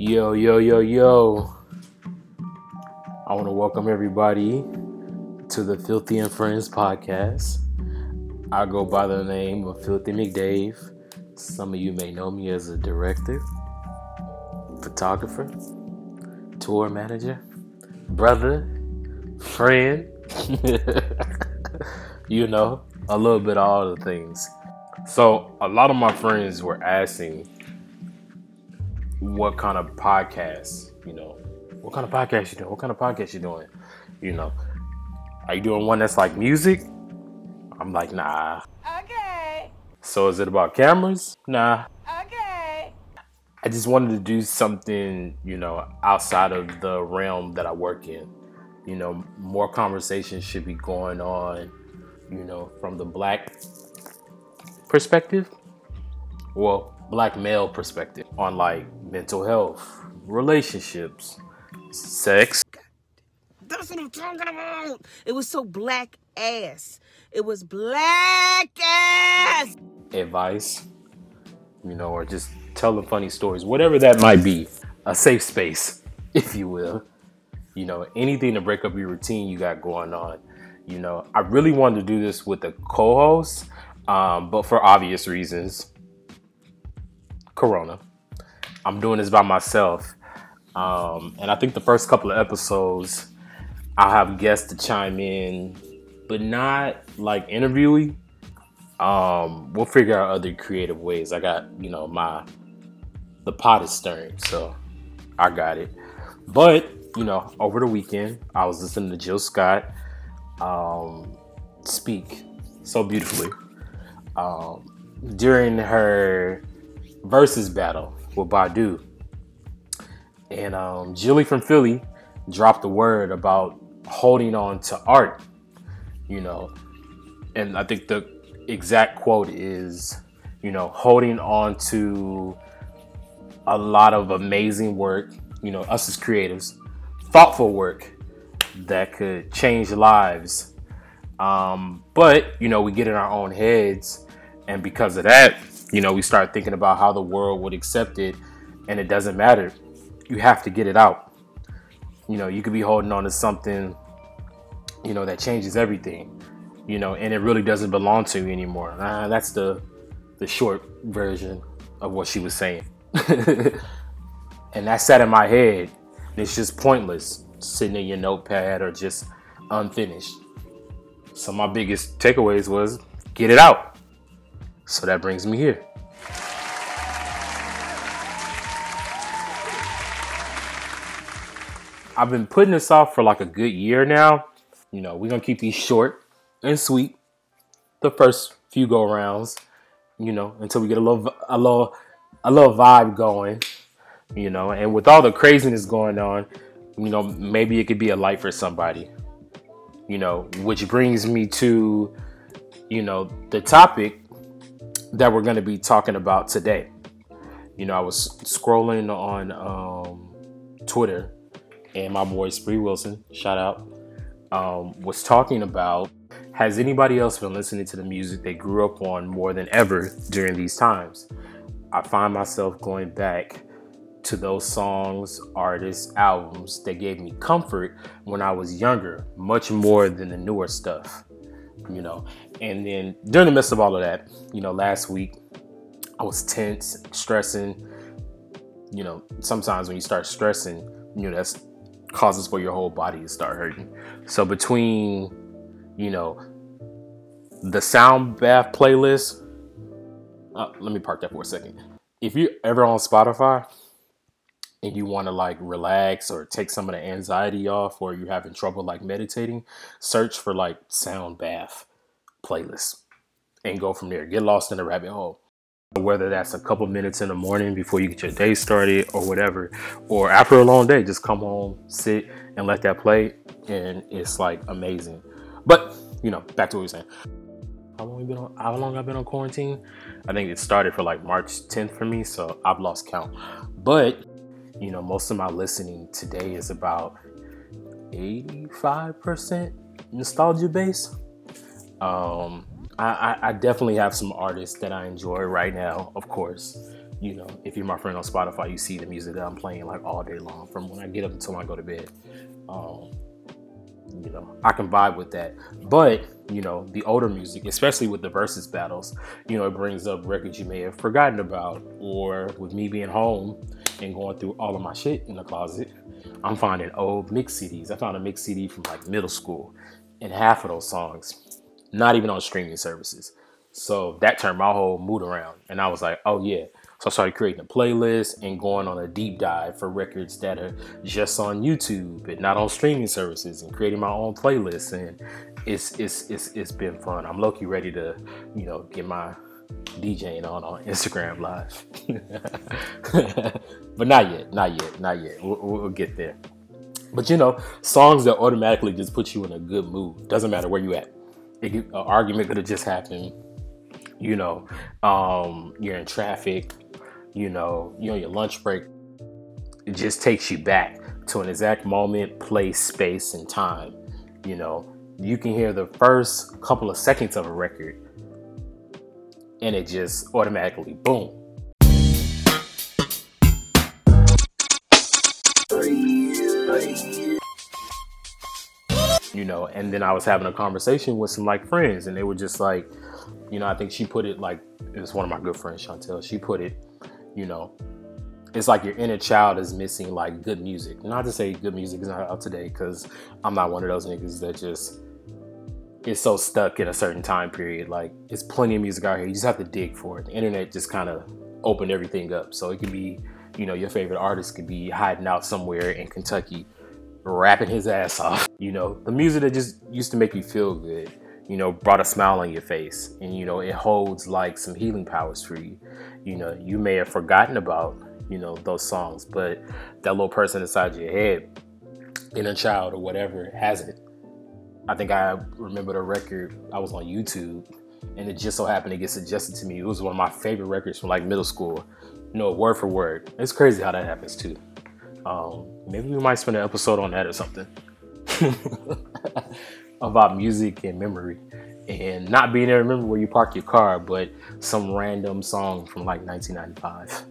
Yo, yo, yo, yo. I want to welcome everybody to the Filthy and Friends podcast. I go by the name of Filthy McDave. Some of you may know me as a director, photographer, tour manager, brother, friend. you know, a little bit of all the things. So, a lot of my friends were asking what kind of podcast, you know, what kind of podcast you doing? What kind of podcast you doing? You know, are you doing one that's like music? I'm like, nah. Okay. So is it about cameras? Nah. Okay. I just wanted to do something, you know, outside of the realm that I work in. You know, more conversations should be going on, you know, from the black perspective. Well, black male perspective on like mental health, relationships, sex. That's what I'm talking about. It was so black ass. It was black ass. advice, you know, or just telling funny stories, whatever that might be, a safe space, if you will. You know, anything to break up your routine you got going on. You know, I really wanted to do this with a co host, um, but for obvious reasons, Corona. I'm doing this by myself. Um, and I think the first couple of episodes, I'll have guests to chime in, but not like interviewee um we'll figure out other creative ways i got you know my the pot is stirring so i got it. But you know over the weekend i was listening to jill scott um speak so beautifully um during her versus battle with badu. And um jilly from philly dropped a word about holding on to art you know. And i think the exact quote is, you know, holding on to a lot of amazing work, you know, us as creatives, thoughtful work that could change lives. Um, but, you know, we get in our own heads. And because of that, you know, we start thinking about how the world would accept it. And it doesn't matter. You have to get it out. You know, you could be holding on to something, you know, that changes everything you know, and it really doesn't belong to you anymore. Uh, that's the the short version of what she was saying. and that sat in my head. It's just pointless sitting in your notepad or just unfinished. So my biggest takeaways was get it out. So that brings me here. I've been putting this off for like a good year now. You know, we're gonna keep these short and sweet the first few go rounds, you know, until we get a little a little a little vibe going, you know, and with all the craziness going on, you know, maybe it could be a light for somebody. You know, which brings me to, you know, the topic that we're going to be talking about today. You know, I was scrolling on um, Twitter, and my boy Spree Wilson, shout out, um, was talking about has anybody else been listening to the music they grew up on more than ever during these times? I find myself going back to those songs, artists, albums that gave me comfort when I was younger, much more than the newer stuff, you know. And then during the midst of all of that, you know, last week I was tense, stressing. You know, sometimes when you start stressing, you know, that's causes for your whole body to start hurting. So between you know, the sound bath playlist. Uh, let me park that for a second. If you're ever on Spotify and you want to like relax or take some of the anxiety off, or you're having trouble like meditating, search for like sound bath playlist and go from there. Get lost in the rabbit hole. Whether that's a couple minutes in the morning before you get your day started or whatever, or after a long day, just come home, sit, and let that play. And it's like amazing. But you know, back to what we were saying. How long been on? How long I've been on quarantine? I think it started for like March 10th for me, so I've lost count. But You know, most of my listening today is about 85% nostalgia based. Um, I, I, definitely have some artists that I enjoy right now, of course. You know, if you're my friend on Spotify, you see the music that I'm playing like all day long from when I get up until I go to bed. Um, you know, I can vibe with that. But, you know, the older music, especially with the versus battles, you know, it brings up records you may have forgotten about. Or with me being home and going through all of my shit in the closet, I'm finding old mix CDs. I found a mix CD from like middle school, and half of those songs, not even on streaming services. So that turned my whole mood around. And I was like, oh yeah, so I started creating a playlist and going on a deep dive for records that are just on YouTube and not on streaming services and creating my own playlists. And it's it's it's it's been fun. I'm low key ready to, you know, get my DJing on on Instagram Live. but not yet, not yet, not yet. We'll, we'll get there. But you know, songs that automatically just put you in a good mood. Doesn't matter where you at. an argument could have just happened. You know, um, you're in traffic you know, you know, your lunch break, it just takes you back to an exact moment, place, space, and time. You know, you can hear the first couple of seconds of a record and it just automatically boom. You know, and then I was having a conversation with some like friends, and they were just like, you know, I think she put it like it was one of my good friends, Chantel. She put it you know, it's like your inner child is missing like good music. Not to say good music is not up to date, because I'm not one of those niggas that just is so stuck in a certain time period. Like it's plenty of music out here. You just have to dig for it. The internet just kind of opened everything up. So it could be, you know, your favorite artist could be hiding out somewhere in Kentucky, rapping his ass off. You know, the music that just used to make you feel good you know, brought a smile on your face. And, you know, it holds like some healing powers for you. You know, you may have forgotten about, you know, those songs, but that little person inside your head, inner child or whatever, has it. I think I remember the record, I was on YouTube and it just so happened to get suggested to me. It was one of my favorite records from like middle school. You know, word for word. It's crazy how that happens too. Um, maybe we might spend an episode on that or something. about music and memory and not being able to remember where you park your car, but some random song from like 1995.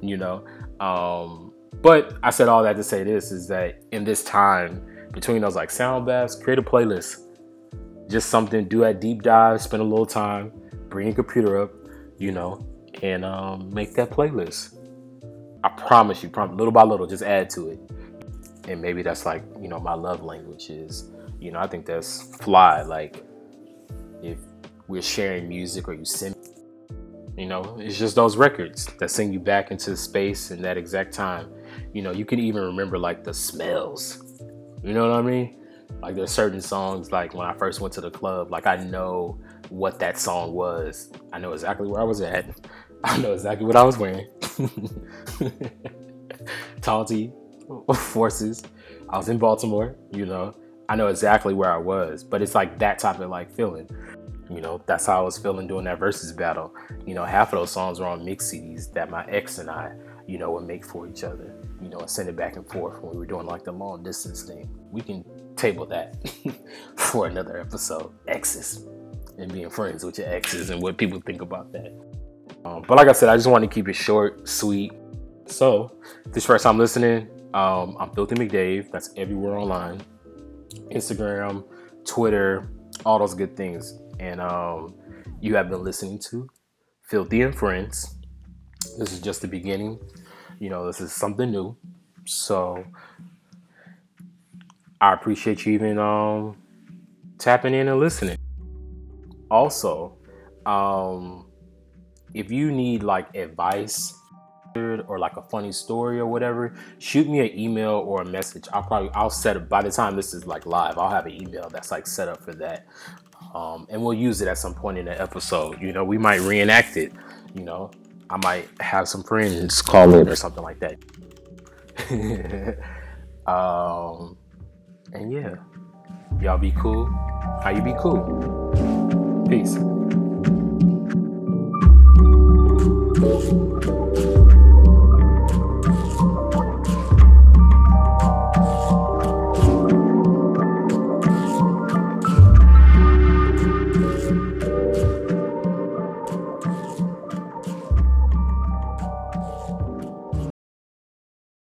you know, um, but I said all that to say this is that in this time between those like sound baths, create a playlist, just something, do a deep dive, spend a little time, bring your computer up, you know, and um, make that playlist. I promise you, little by little, just add to it and maybe that's like you know my love language is you know i think that's fly like if we're sharing music or you send you know it's just those records that send you back into the space in that exact time. You know you can even remember like the smells. You know what i mean? Like there's certain songs like when i first went to the club like i know what that song was. I know exactly where i was at. I know exactly what i was wearing. Talty, forces. I was in Baltimore, you know. I know exactly where I was, but it's like that type of like feeling. You know, that's how I was feeling during that versus battle. You know, half of those songs were on mix CDs that my ex and I, you know, would make for each other. You know, and send it back and forth when we were doing like the long distance thing. We can table that for another episode. Exes and being friends with your exes and what people think about that. Um, but like I said, I just want to keep it short, sweet. So, this first time listening, um, I'm Filthy McDave. That's everywhere online Instagram, Twitter, all those good things. And um, you have been listening to Filthy and Friends. This is just the beginning. You know, this is something new. So I appreciate you even um, tapping in and listening. Also, um, if you need like advice or like a funny story or whatever, shoot me an email or a message. I'll probably I'll set it by the time this is like live. I'll have an email that's like set up for that, um, and we'll use it at some point in the episode. You know, we might reenact it. You know, I might have some friends call in or something like that. um, and yeah, y'all be cool. How you be cool? Peace.